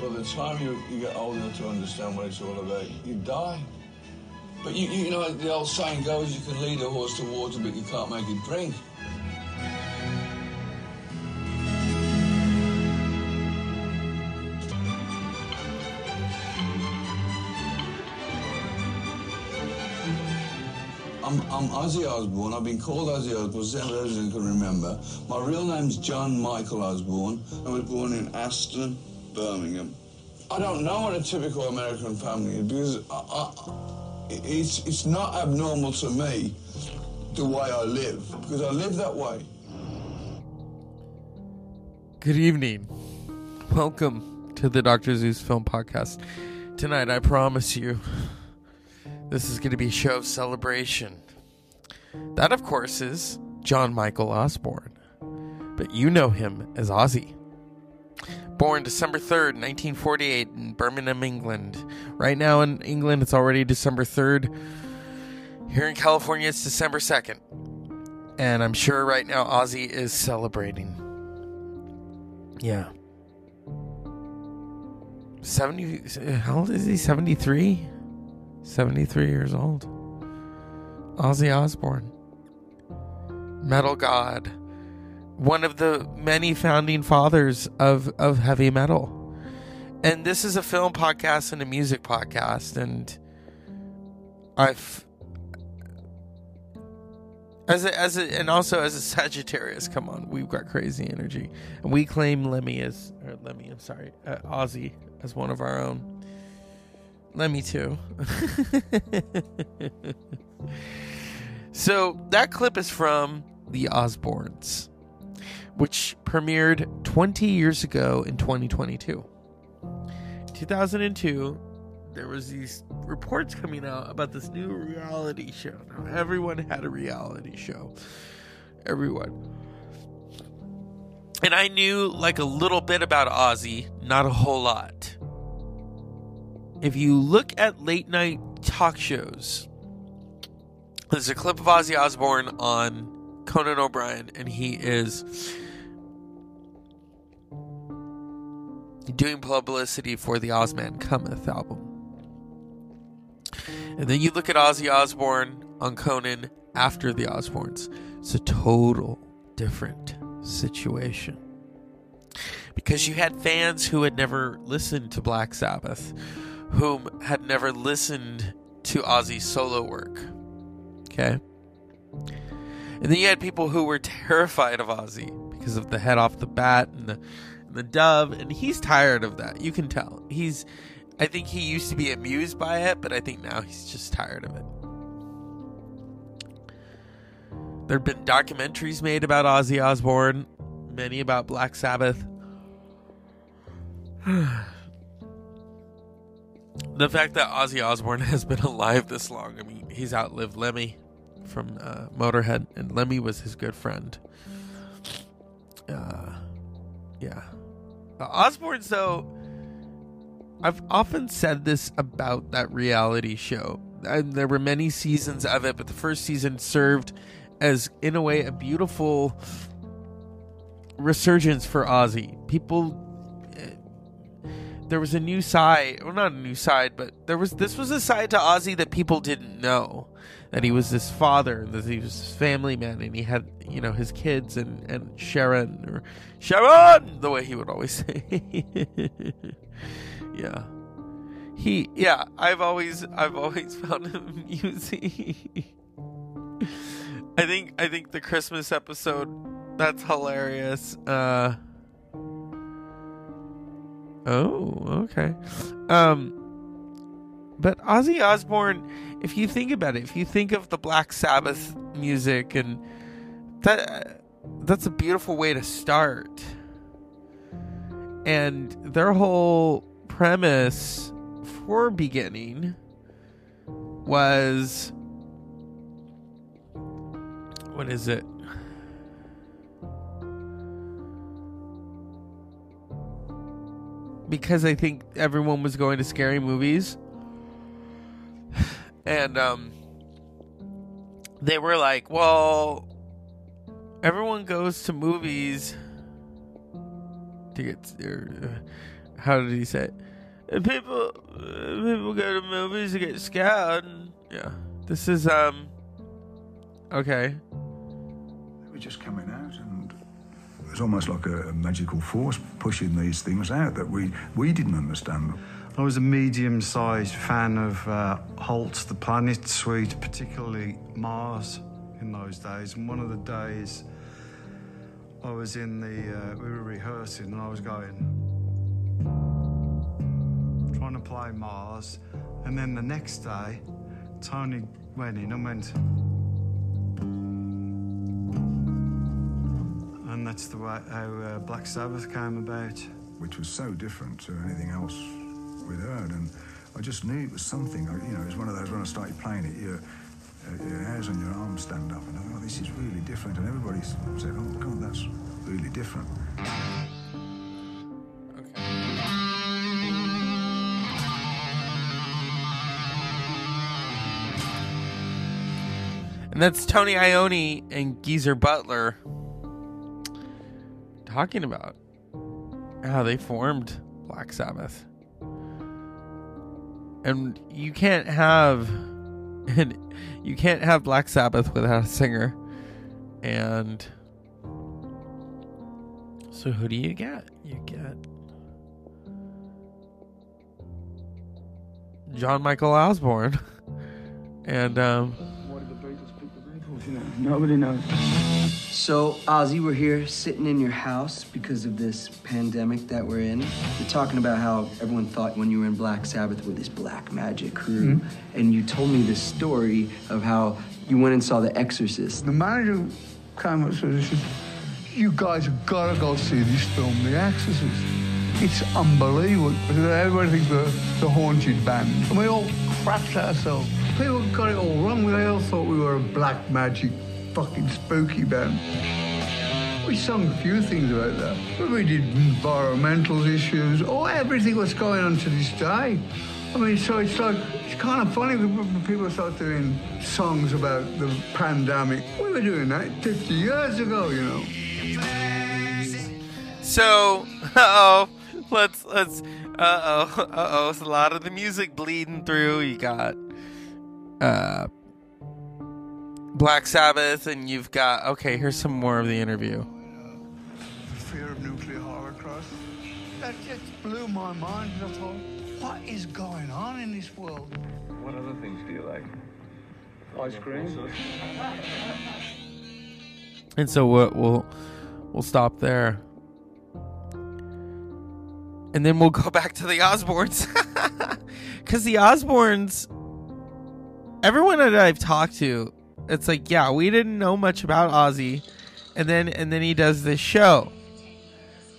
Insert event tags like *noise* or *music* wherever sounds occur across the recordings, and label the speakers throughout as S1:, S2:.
S1: by the time you, you get old enough to understand what it's all about, you die. But you, you know, the old saying goes, you can lead a horse to water, but you can't make it drink. I'm, I'm Ozzy Osbourne. I've been called Ozzy Osbourne since I can remember. My real name's John Michael Osbourne. I was born in Aston, Birmingham. I don't know what a typical American family is because I, I, it's, it's not abnormal to me the way I live because I live that way.
S2: Good evening. Welcome to the Dr. Zeus Film Podcast. Tonight, I promise you, this is going to be a show of celebration. That, of course, is John Michael Osbourne, but you know him as Ozzy. Born December 3rd, 1948, in Birmingham, England. Right now in England, it's already December 3rd. Here in California, it's December 2nd. And I'm sure right now Ozzy is celebrating. Yeah. 70. How old is he? 73? 73 years old. Ozzy Osbourne. Metal God. One of the many founding fathers of, of heavy metal. And this is a film podcast and a music podcast. And I've. As a, as a, and also as a Sagittarius, come on, we've got crazy energy, and we claim Lemmy as, or Lemmy, I'm sorry, uh, Ozzy as one of our own. Lemmy too. *laughs* so that clip is from The Osbournes, which premiered 20 years ago in 2022. 2002, there was these reports coming out about this new reality show. Now everyone had a reality show. Everyone. And I knew like a little bit about Ozzy, not a whole lot if you look at late night talk shows, there's a clip of Ozzy Osbourne on Conan O'Brien, and he is doing publicity for the Ozzman Cometh album. And then you look at Ozzy Osbourne on Conan after the Osbournes. It's a total different situation. Because you had fans who had never listened to Black Sabbath, whom had never listened to Ozzy's solo work. Okay? And then you had people who were terrified of Ozzy because of the head off the bat and the, the dove, and he's tired of that. You can tell. He's I think he used to be amused by it, but I think now he's just tired of it. There have been documentaries made about Ozzy Osbourne, many about Black Sabbath. *sighs* the fact that Ozzy Osbourne *laughs* has been alive this long, I mean, he's outlived Lemmy from uh, Motorhead, and Lemmy was his good friend. Uh, yeah. Osbourne's, though, I've often said this about that reality show. And there were many seasons of it, but the first season served as, in a way, a beautiful resurgence for Ozzy. People eh, there was a new side, well, not a new side, but there was this was a side to Ozzy that people didn't know that he was this father, that he was this family man, and he had you know his kids and and Sharon or Sharon, the way he would always *laughs* say. yeah, he yeah. I've always I've always *laughs* found him amusing. I think I think the Christmas episode that's hilarious. Uh Oh, okay. Um, but Ozzy Osbourne, if you think about it, if you think of the Black Sabbath music, and that that's a beautiful way to start. And their whole premise for beginning was what is it? because I think everyone was going to scary movies. And um they were like, "Well, everyone goes to movies to get how did he say it? Uh, People, uh, people go to movies to get scared. And, yeah, this is um. Okay,
S3: They were just coming out, and it was almost like a, a magical force pushing these things out that we we didn't understand.
S4: I was a medium sized fan of uh, The Planet Suite, particularly Mars in those days. And one of the days I was in the, uh, we were rehearsing and I was going, trying to play Mars. And then the next day, Tony went in and went, and that's the way how uh, Black Sabbath came about.
S3: which was so different to anything else we'd heard. And I just knew it was something. I- You know, it was one of those when I started playing it, your, your hairs on your arms stand up, and I oh, this is really different. And everybody said, oh, God, that's really different.
S2: and that's Tony Iommi and Geezer Butler talking about how they formed Black Sabbath. And you can't have and you can't have Black Sabbath without a singer. And so who do you get? You get John Michael Osbourne. *laughs* And um
S5: Nobody knows.
S6: So, Ozzy, we're here sitting in your house because of this pandemic that we're in. You're talking about how everyone thought when you were in Black Sabbath with this black magic crew, hmm? and you told me this story of how you went and saw The Exorcist.
S5: The manager came up and said, You guys have got to go see this film, The Exorcist. It's unbelievable. Everybody thinks we're the haunted band. And we all crapped ourselves. People got it all wrong. They all thought we were a black magic fucking spooky band. We sung a few things about that. But we did environmental issues, or everything that's going on to this day. I mean, so it's like, it's kind of funny when people start doing songs about the pandemic. We were doing that 50 years ago, you know.
S2: So, uh oh, let's let's uh oh, uh oh. It's a lot of the music bleeding through. You got uh Black Sabbath, and you've got okay. Here's some more of the interview.
S5: Fear of nuclear holocaust. That just blew my mind. I thought, what is going on in this world?
S7: What other things do you like?
S5: Ice cream.
S2: And so we'll we'll, we'll stop there, and then we'll go *laughs* back to the Osbournes, *laughs* because the Osbournes, everyone that I've talked to, it's like, yeah, we didn't know much about Ozzy, and then and then he does this show,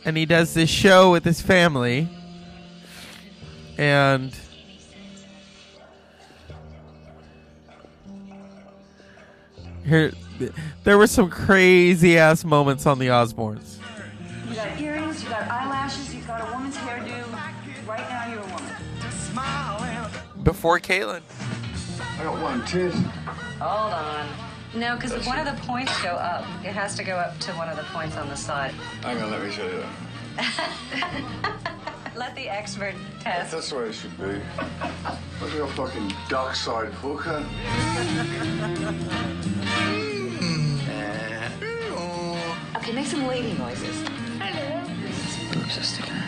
S2: and he does this show with his family, and. Here, there were some crazy ass moments on the Osbournes.
S8: You got earrings, you got eyelashes, you've got a woman's hairdo. Right now, you're a woman.
S2: Before Caitlyn.
S5: I got one tit.
S8: Hold on. No, because if one of the points go up. It has to go up to one of the points on the side.
S1: Hang on, let me show you that. *laughs*
S8: Let the expert test.
S1: That's the way it should be. Look at your fucking dark side hooker. Hmm.
S8: Okay, make some lady noises. Hello. Boobs are sticking out.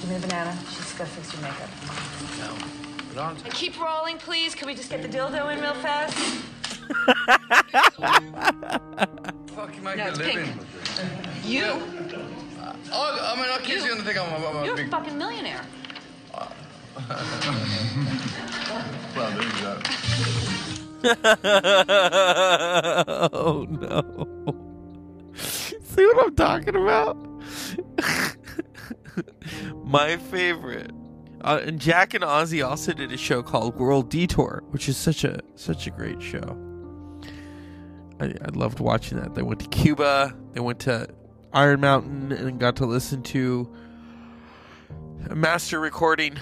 S8: Give me the banana. She's got to fix your makeup. Keep rolling, please. Can we just get the dildo in real fast?
S1: Fuck, you make
S8: No,
S1: a
S8: it's
S1: living.
S8: pink. You?
S1: I, I mean, I kids
S8: You-
S1: gonna think I'm, a- I'm a
S8: You're a
S1: big.
S8: fucking millionaire.
S1: Well, there you go. *laughs*
S2: oh no. See what I'm talking about? *laughs* My favorite. Uh, and Jack and Ozzy also did a show called World Detour, which is such a such a great show. I, I loved watching that. They went to Cuba, they went to Iron Mountain, and got to listen to a master recording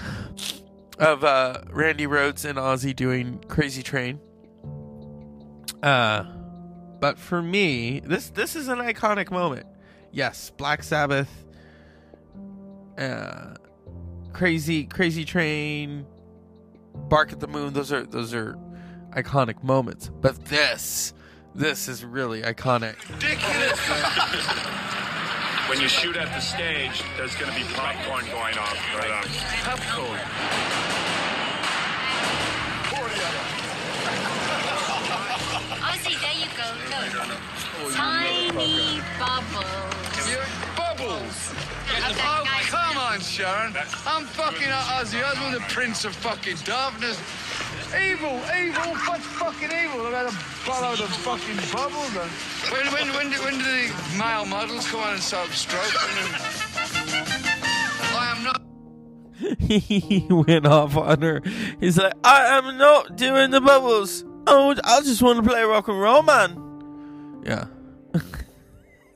S2: of uh, Randy Rhoads and Ozzy doing Crazy Train. Uh, but for me, this this is an iconic moment. Yes, Black Sabbath uh, crazy crazy train, bark at the moon. Those are those are iconic moments. But this this is really iconic. *laughs*
S9: When you shoot at the stage, there's going to be popcorn going off. Right on. Uh, popcorn.
S10: Ozzy, there you go. Look. Tiny bubbles.
S5: Bubbles!
S10: Of that
S5: Oh,
S10: guy's
S5: on, Sharon. I'm fucking Ozzy Osbourne, the prince of fucking darkness. Evil, evil, what's fucking evil? I gotta follow the fucking bubbles. And when, when, when, do, when do the male models come on and start stroking them? I am not. *laughs*
S2: he went off on her. He's like, I am not doing the bubbles. Oh, I just want to play rock and roll, man. Yeah.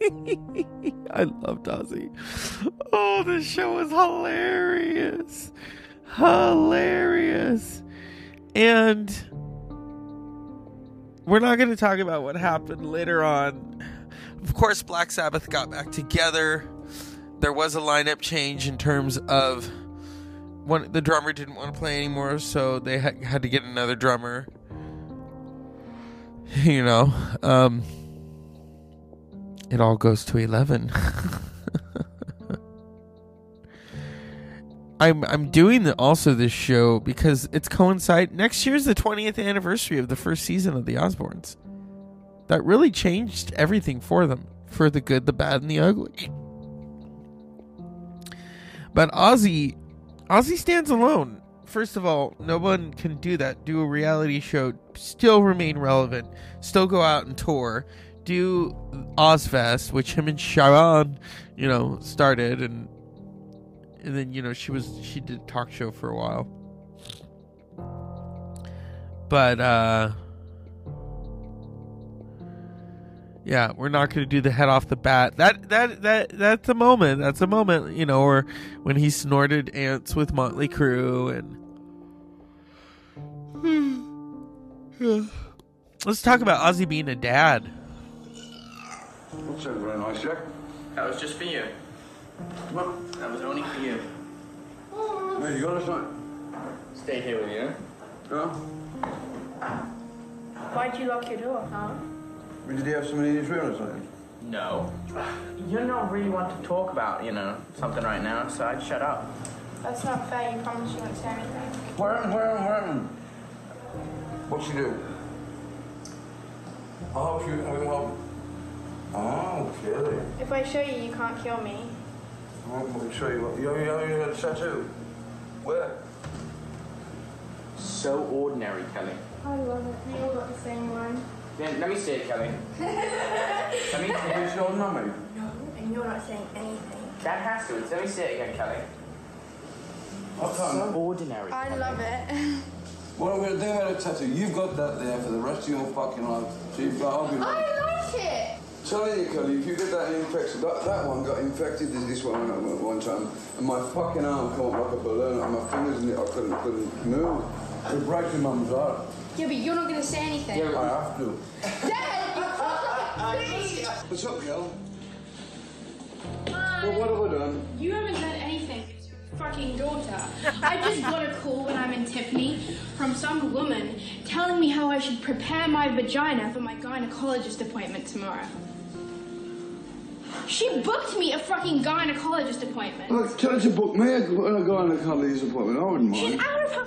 S2: *laughs* I loved Ozzy. Oh, this show was hilarious. Hilarious. And we're not going to talk about what happened later on. Of course, Black Sabbath got back together. There was a lineup change in terms of one the drummer didn't want to play anymore, so they had to get another drummer. *laughs* You know, um, it all goes to eleven. *laughs* I'm I'm doing the, also this show because it's coincide next year's the 20th anniversary of the first season of the Osbournes. That really changed everything for them, for the good, the bad, and the ugly. But Ozzy Ozzy stands alone. First of all, no one can do that. Do a reality show, still remain relevant, still go out and tour, do Ozzfest, which him and Sharon, you know, started, and and then you know she was she did talk show for a while. But uh yeah, we're not going to do the head off the bat. That that that that's a moment. That's a moment, you know, or when he snorted ants with Motley Crue and *sighs* Let's talk about Ozzy being a dad.
S1: What's that very nice, Jack?
S11: That was just for you.
S1: What?
S11: That was only for you.
S1: Where you got us, mate?
S11: Stay here with you.
S1: Huh?
S12: Why'd you lock your door, huh?
S1: Did he have somebody in his room or something?
S11: No. You're not really one to talk about, you know, something right now, so I'd shut up.
S12: That's not fair. You promised you wouldn't say anything.
S1: What happened? What happened? What happened? What'd she do? I hope you. I hope. Oh, Kelly.
S12: If I show you, you can't kill me.
S1: I want to show you what. You you you got a tattoo? Where?
S11: So ordinary, Kelly.
S12: I love it. We all got the same one.
S11: Then let me see it, Kelly. *laughs* let me see
S1: It's your mummy.
S12: No, and you're not saying anything.
S11: That has to. Let me see it again, Kelly.
S1: I.
S11: So ordinary.
S12: I
S11: Kelly.
S12: love it.
S1: What I'm going to do about a tattoo? You've got that there for the rest of your fucking life. So you've got. I'll be like,
S12: I like it.
S1: Tell you, Kelly, if you get that infection, that, that one got infected. This, this one at one time, and my fucking arm came up like a balloon, and my fingers in it, I couldn't couldn't move. It breaks your mum's heart.
S12: Yeah, but you're not gonna say anything.
S1: Yeah, I have to.
S12: Dad, you can't. Please.
S1: What's up, Kel? Well, what have I done?
S12: You haven't done anything. It's your fucking daughter. I just got a call when I'm in Tiffany from some woman telling me how I should prepare my vagina for my gynecologist appointment tomorrow. She booked me a fucking gynecologist appointment.
S1: Look, tell her to book me a, a gynecologist appointment. I wouldn't mind.
S12: She's
S1: mind.
S12: out of her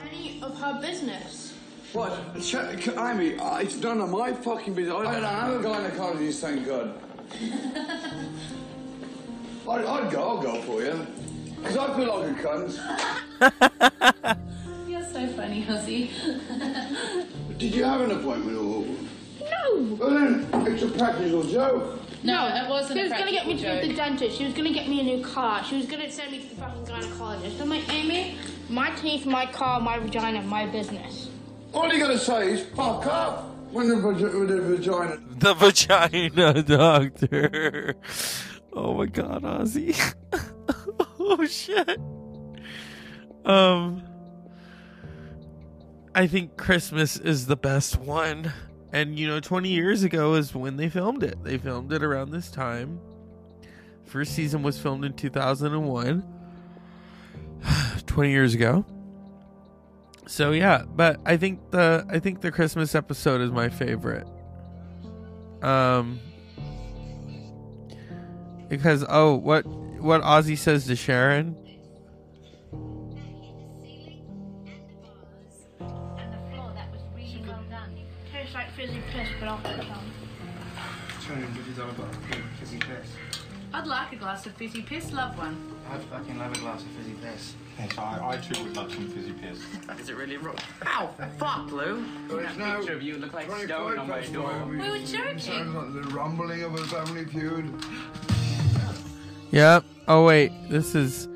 S12: *laughs* any of her business.
S1: What? Ch- Amy, uh, it's none of my fucking business. I don't have a gynecologist, thank God. *laughs* I'd, I'd go, I'll go for you. Because I feel like a cunt.
S10: You're so funny, Ozzy. *laughs*
S1: Did you have an appointment or?
S12: No.
S1: Well then, it's a practical joke.
S10: No, it wasn't
S12: She
S10: a
S12: was gonna get me to the
S10: joke.
S12: dentist. She was gonna get me a new car. She was gonna send me to the fucking gynecologist. I'm like, Amy, my teeth, my car, my vagina, my business.
S1: All you gotta say is fuck up when the, vag- when the vagina.
S2: The vagina *laughs* doctor. Oh my god, Ozzy. *laughs* oh shit. Um I think Christmas is the best one. And you know, 20 years ago is when they filmed it. They filmed it around this time. First season was filmed in 2001, *sighs* 20 years ago. So yeah, but I think the I think the Christmas episode is my favorite. Um because oh, what what Ozzy says to Sharon?
S13: Sharon, what you done about fizzy piss?
S8: I'd like a glass of fizzy piss, love one.
S13: I'd fucking love a glass of fizzy piss. Yes, I, I too would like some fizzy piss. *laughs*
S14: Is it really wrong? Ow, fuck, Lou.
S5: There's
S14: that
S5: no-
S14: picture of you look like stone on my door.
S8: We were joking.
S5: Sounds like the rumbling of a family feud.
S2: Yep. Oh wait, this is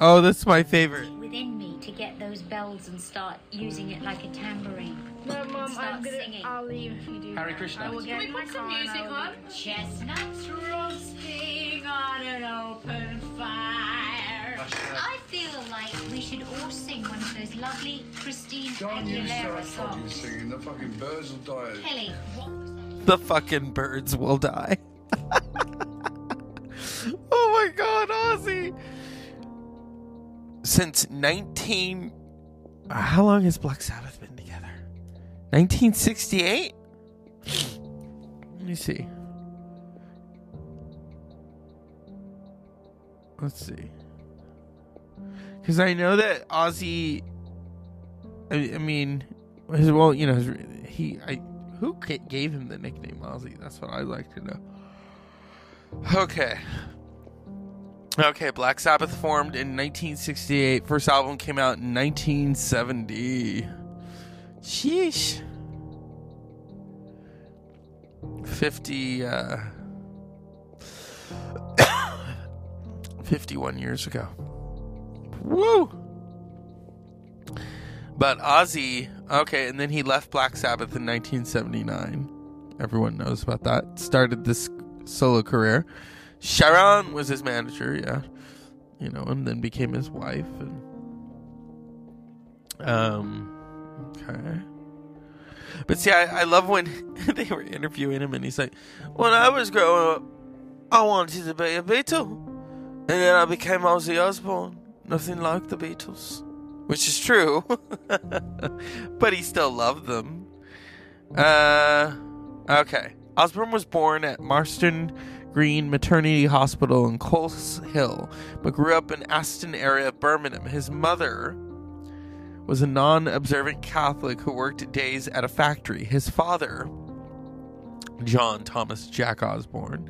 S2: Oh, this is my favorite.
S10: Within me to get those bells and start using it like a tambourine.
S12: No, Mum,
S10: Start
S12: I'm gonna.
S10: singing.
S12: I'll leave if you do.
S14: Hare. Krishna.
S12: I will
S14: Can
S8: we put some
S12: car and I
S8: music on?
S10: Chestnuts roasting on an open fire. I feel like we should all sing one of those lovely Christine
S5: Don't you
S10: Aguilera
S5: start fucking
S10: songs.
S5: singing. The fucking birds will die.
S10: Kelly, what
S2: The fucking birds will die. *laughs* oh my god, Ozzy. Since 19 How long has Black Sabbath been together? 1968? Let me see. Let's see. Because I know that Ozzy. I, I mean, his, well, you know, his, he. I who gave him the nickname Ozzy? That's what I'd like to know. Okay. Okay, Black Sabbath formed in 1968. First album came out in 1970. Sheesh. 50, uh, *coughs* 51 years ago. Woo! But Ozzy, okay, and then he left Black Sabbath in 1979. Everyone knows about that. Started this solo career. Sharon was his manager, yeah. You know, and then became his wife and um okay. But see I, I love when *laughs* they were interviewing him and he's like, When I was growing up, I wanted to be a Beatle. And then I became Ozzy Osbourne. Nothing like the Beatles. Which is true. *laughs* but he still loved them. Uh okay. Osbourne was born at Marston Green Maternity Hospital in Coles Hill, but grew up in Aston area of Birmingham. His mother was a non-observant Catholic who worked days at a factory. His father, John Thomas Jack Osbourne,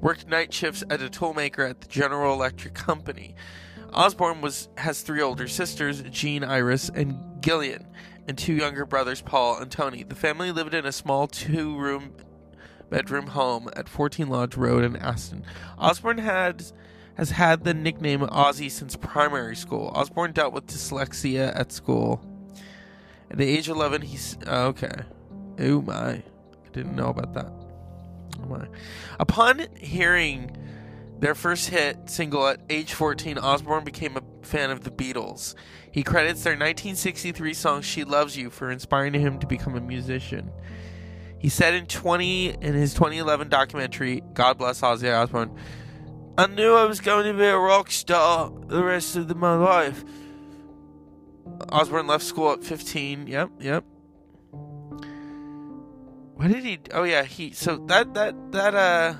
S2: worked night shifts at a toolmaker at the General Electric Company. Osbourne was has three older sisters, Jean, Iris, and Gillian, and two younger brothers, Paul and Tony. The family lived in a small two-room bedroom home at 14 Lodge Road in Aston. Osbourne had has had the nickname Ozzy since primary school. Osbourne dealt with dyslexia at school. At the age of 11, he's oh, okay. Oh my, I didn't know about that. Oh my. Upon hearing their first hit single at age 14, Osbourne became a fan of the Beatles. He credits their 1963 song "She Loves You" for inspiring him to become a musician. He said in 20 in his 2011 documentary, God Bless Ozzy Osbourne, I knew I was going to be a rock star the rest of my life. Osbourne left school at 15. Yep, yep. What did he Oh yeah, he so that that that uh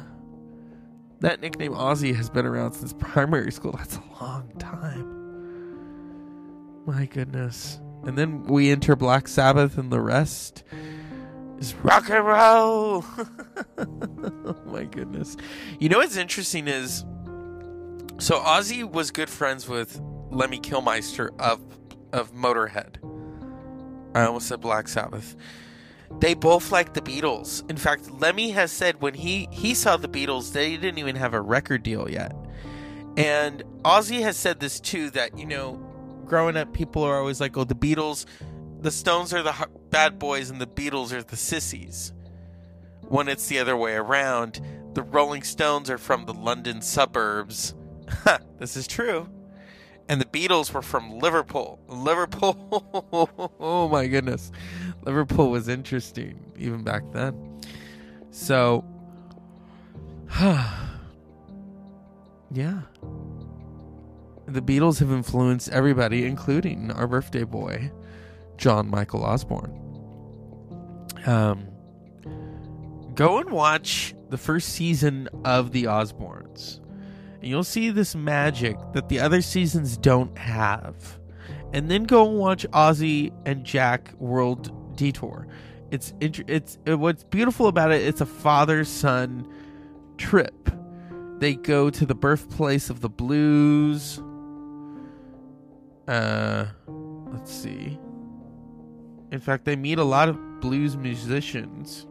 S2: that nickname Ozzy has been around since primary school. That's a long time. My goodness. And then we enter Black Sabbath and the rest is rock and roll. *laughs* oh my goodness. You know what's interesting is so Ozzy was good friends with Lemmy Kilmister of of Motorhead. I almost said Black Sabbath. They both like the Beatles. In fact, Lemmy has said when he he saw the Beatles, they didn't even have a record deal yet. And Ozzy has said this too that, you know, growing up people are always like, "Oh, the Beatles, the Stones are the bad boys and the Beatles are the sissies." When it's the other way around, the Rolling Stones are from the London suburbs. *laughs* this is true. And the Beatles were from Liverpool. Liverpool. *laughs* oh my goodness. Liverpool was interesting even back then. So *sighs* yeah. The Beatles have influenced everybody, including our birthday boy, John Michael Osbourne. Um, go and watch the first season of The Osbournes. And you'll see this magic that the other seasons don't have. And then go and watch Ozzy and Jack World Detour. It's it's it, what's beautiful about it. It's a father son trip. They go to the birthplace of the blues. Uh, let's see. In fact, they meet a lot of blues musicians.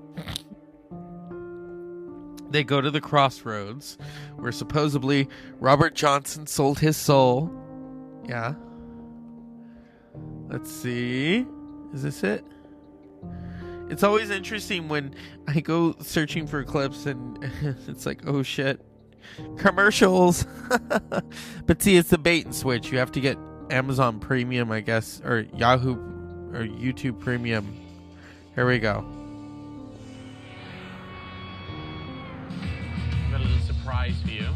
S2: They go to the crossroads where supposedly Robert Johnson sold his soul. Yeah. Let's see. Is this it? It's always interesting when I go searching for clips and *laughs* it's like, oh shit, commercials. *laughs* but see, it's the bait and switch. You have to get Amazon Premium, I guess, or Yahoo or YouTube Premium. Here we go.
S14: I've got a surprise for you.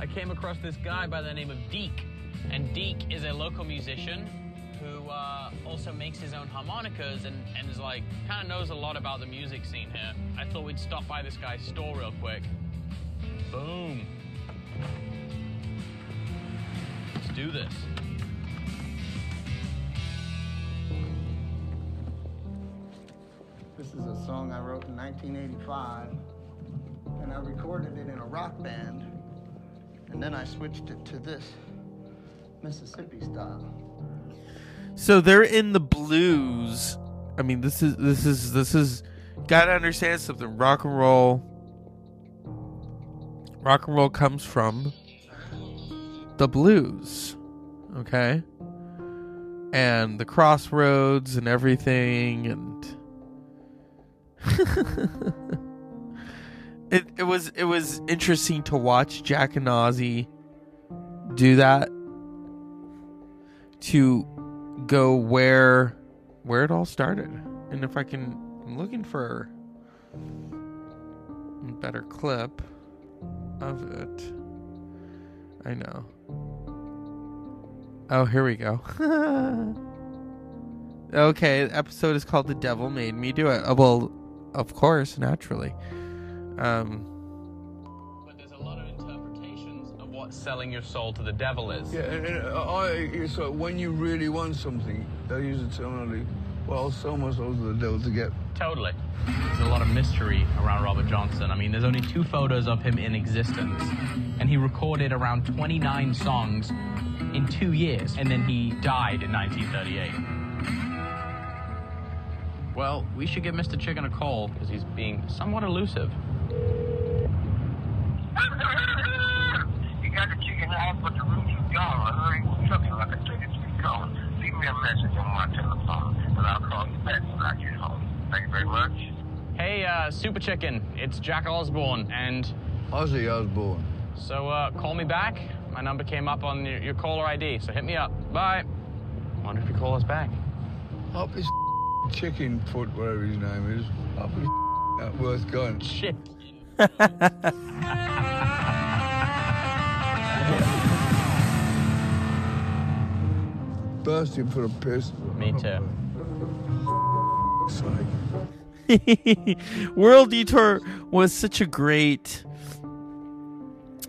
S14: I came across this guy by the name of Deke, and Deke is a local musician who uh, also makes his own harmonicas and, and is like kind of knows a lot about the music scene here. I thought we'd stop by this guy's store real quick. Boom. Let's do this.
S15: This is a song I wrote in 1985, and I recorded it in a rock band, and then I switched it to this Mississippi style.
S2: So they're in the blues. I mean, this is this is this is gotta understand something. Rock and roll. Rock and roll comes from the blues, okay, and the crossroads and everything, and *laughs* it it was it was interesting to watch Jack and Ozzy do that to go where where it all started. And if i can i'm looking for a better clip of it i know oh here we go *laughs* okay the episode is called the devil made me do it oh, well of course naturally um but there's a lot
S14: Of interpretations of what selling your soul to the devil is.
S1: Yeah, and, and I, it's like when you really want something, they use the terminology, well, sell my soul to the devil to get.
S14: Totally. There's a lot of mystery around Robert Johnson. I mean, there's only two photos of him in existence, and he recorded around 29 songs in two years, and then he died in 1938. Well, we should give Mr. Chicken a call because he's being somewhat elusive. *laughs*
S16: You got the chicken house, but the room is gone. Hurry, something like a 33 calling. Leave me a message on my telephone, and I'll call you back when I get home. Thank you very much.
S14: Hey, uh, Super Chicken, it's Jack Osbourne, and
S1: Ozzy Osbourne.
S14: so uh, call me back. My number came up on your, your caller ID, so hit me up. Bye. Wonder if you call us back.
S1: Up his *laughs* chicken foot, whatever his name is. Up his *laughs* that worth going.
S14: Shit. *laughs*
S1: Bursting for a piss.
S14: Me too. *laughs*
S2: World Detour was such a great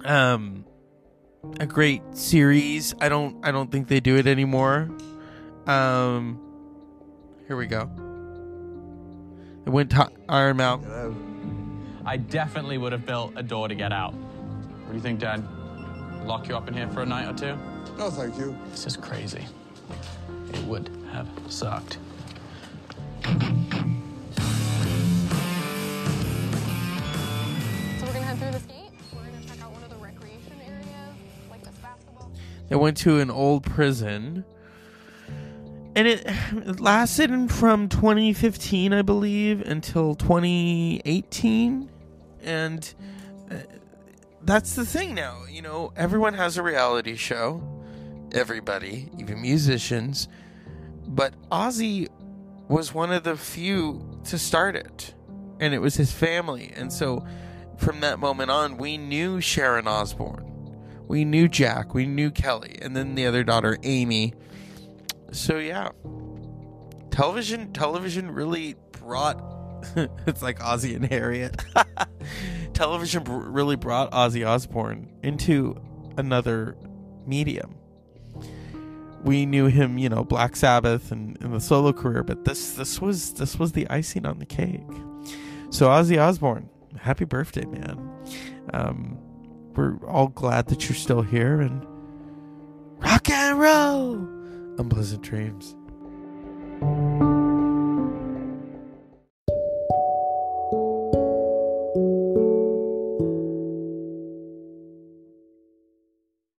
S2: um a great series. I don't I don't think they do it anymore. Um here we go. It went to Iron Mountain.
S14: I definitely would have built a door to get out. What do you think, Dad? Lock you up in here for a night or two?
S1: No, thank you.
S14: This is crazy. It would have sucked.
S17: So we're gonna head through this gate. We're gonna check out one of the recreation areas, like this basketball.
S2: They went to an old prison. And it, it lasted from 2015, I believe, until 2018. And uh, that's the thing now. You know, everyone has a reality show. Everybody, even musicians. But Ozzy was one of the few to start it. And it was his family. And so from that moment on, we knew Sharon Osbourne. We knew Jack. We knew Kelly. And then the other daughter, Amy. So, yeah. Television, television really brought. *laughs* it's like Ozzy and Harriet. *laughs* television really brought Ozzy Osbourne into another medium. We knew him, you know, Black Sabbath and, and the solo career, but this this was this was the icing on the cake. So Ozzy Osbourne, happy birthday, man. Um, we're all glad that you're still here and rock and roll. Unpleasant dreams.